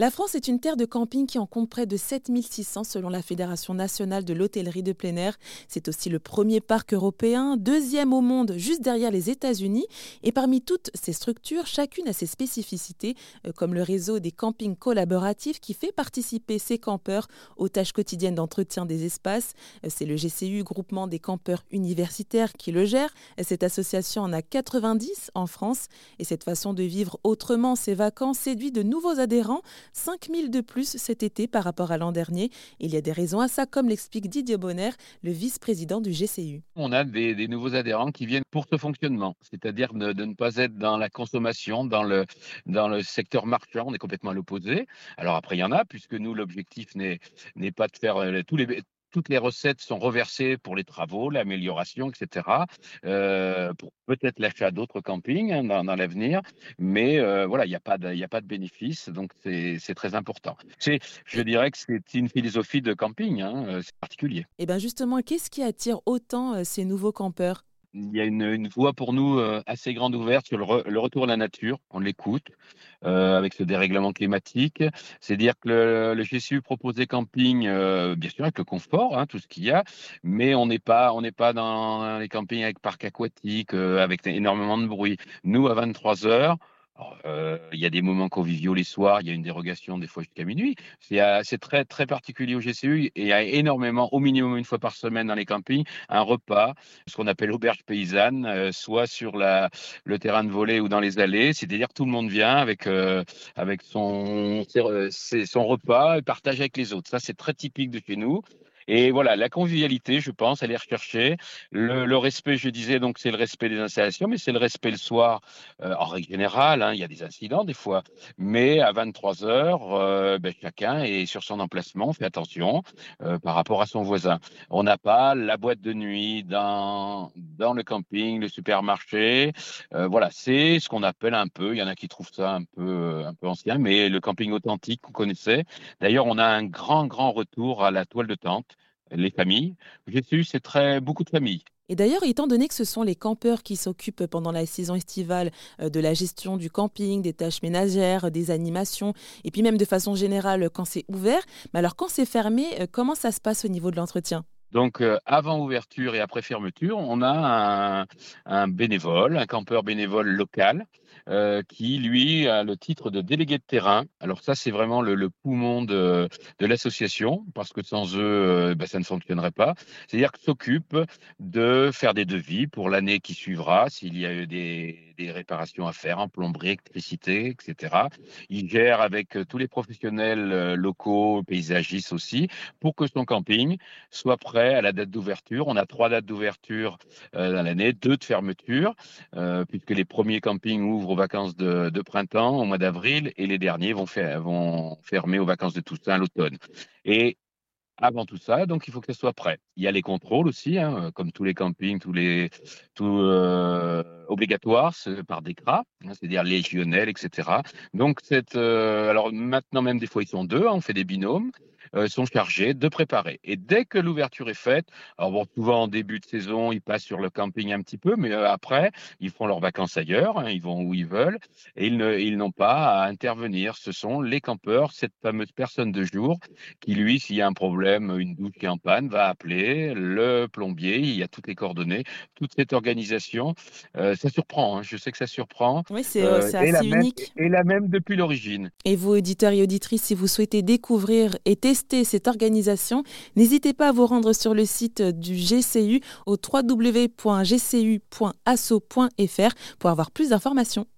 La France est une terre de camping qui en compte près de 7600 selon la Fédération nationale de l'hôtellerie de plein air. C'est aussi le premier parc européen, deuxième au monde juste derrière les États-Unis. Et parmi toutes ces structures, chacune a ses spécificités, euh, comme le réseau des campings collaboratifs qui fait participer ces campeurs aux tâches quotidiennes d'entretien des espaces. Euh, c'est le GCU, groupement des campeurs universitaires, qui le gère. Cette association en a 90 en France. Et cette façon de vivre autrement ses vacances séduit de nouveaux adhérents. 5000 de plus cet été par rapport à l'an dernier. Il y a des raisons à ça, comme l'explique Didier Bonner, le vice-président du GCU. On a des, nouveaux adhérents qui viennent pour ce fonctionnement, c'est-à-dire de, ne pas être dans la consommation, dans le, dans le secteur marchand, on est complètement à l'opposé. Alors après, il y en a, puisque nous, l'objectif n'est pas de faire euh, tous les, toutes les recettes sont reversées pour les travaux, l'amélioration, etc., euh, pour peut-être l'achat d'autres campings hein, dans, l'avenir. Mais euh, voilà, il n'y a, pas de, a pas de bénéfice, donc c'est très important. Je dirais que c'est une philosophie de camping, hein, euh, c'est particulier. Et bien justement, qu'est-ce qui attire autant ces nouveaux campeurs? Il y a une, voie pour nous euh, assez grande ouverte sur le, retour à la nature. On l'écoute euh, avec ce dérèglement climatique. C'est dire que le, GCU propose des campings, euh, bien sûr avec le confort, hein, tout ce qu'il y a, mais on n'est pas, on n'est pas dans les campings avec parc aquatique, avec énormément de bruit. Nous, à 23 heures, euh, il y a des moments conviviaux les soirs, il y a une dérogation des fois jusqu'à minuit. C'est très, très particulier au GCU et il y a énormément, au minimum une fois par semaine dans les campings, un repas, ce qu'on appelle auberge paysanne, euh, soit sur le terrain de volée ou dans les allées. C'est-à-dire que tout le monde vient avec, euh, avec son, son repas et partage avec les autres. Ça, c'est très typique de chez nous. Et voilà, la convivialité, je pense, elle est recherchée. Le, respect, je disais, donc c'est le respect des installations, mais c'est le respect le soir, euh, en règle générale. Hein, il y a des incidents des fois, mais à 23 heures, euh, ben, chacun est sur son emplacement, fait attention euh, par rapport à son voisin. On n'a pas la boîte de nuit dans dans le camping, le supermarché. voilà, c'est ce qu'on appelle un peu. Il y en a qui trouvent ça un peu un peu ancien, mais le camping authentique qu'on connaissait. D'ailleurs, on a un grand grand retour à la toile de tente les familles. J'ai su, c'est très beaucoup de familles. Et d'ailleurs, étant donné que ce sont les campeurs qui s'occupent pendant la saison estivale euh, de la gestion du camping, des tâches ménagères, des animations, et puis même de façon générale quand c'est ouvert, mais alors quand c'est fermé, euh, comment ça se passe au niveau de l'entretien? Donc, euh, avant ouverture et après fermeture, on a un, bénévole, un campeur bénévole local, euh, qui, lui, a le titre de délégué de terrain. Alors ça, c'est vraiment le, poumon de, l'association, parce que sans eux, euh, ben, ça ne fonctionnerait pas. C'est-à-dire qu'il s'occupe de faire des devis pour l'année qui suivra, s'il y a eu des, réparations à faire en plomberie, électricité, etc. Il gère avec tous les professionnels locaux, paysagistes aussi, pour que son camping soit prêt à la date d'ouverture. On a trois dates d'ouverture euh, dans l'année, deux de fermeture, euh, puisque les premiers campings ouvrent aux vacances de, printemps au mois d'avril et les derniers vont, vont fermer aux vacances de Toussaint à l'automne. Et avant tout ça, donc il faut que ça soit prêt. Il y a les contrôles aussi, hein, comme tous les campings, tous les euh, obligatoires par décret, hein, c'est-à-dire légionnels, etc. Donc cette, alors maintenant même des fois ils sont deux, hein, on fait des binômes. Euh, sont chargés de préparer. Et dès que l'ouverture est faite, alors bon, souvent en début de saison, ils passent sur le camping un petit peu, mais euh, après, ils font leurs vacances ailleurs, hein, ils vont où ils veulent, et ils n'ont pas à intervenir. Ce sont les campeurs, cette fameuse personne de jour, qui lui, s'il y a un problème, une douche qui est en panne, va appeler le plombier, il y a toutes les coordonnées, toute cette organisation. Euh, ça surprend, hein, je sais que ça surprend. Oui, c'est assez unique. et la même depuis l'origine. Et vous, auditeurs et auditrices, si vous souhaitez découvrir et cette organisation, n'hésitez pas à vous rendre sur le site du GCU au www.gcu.asso.fr pour avoir plus d'informations.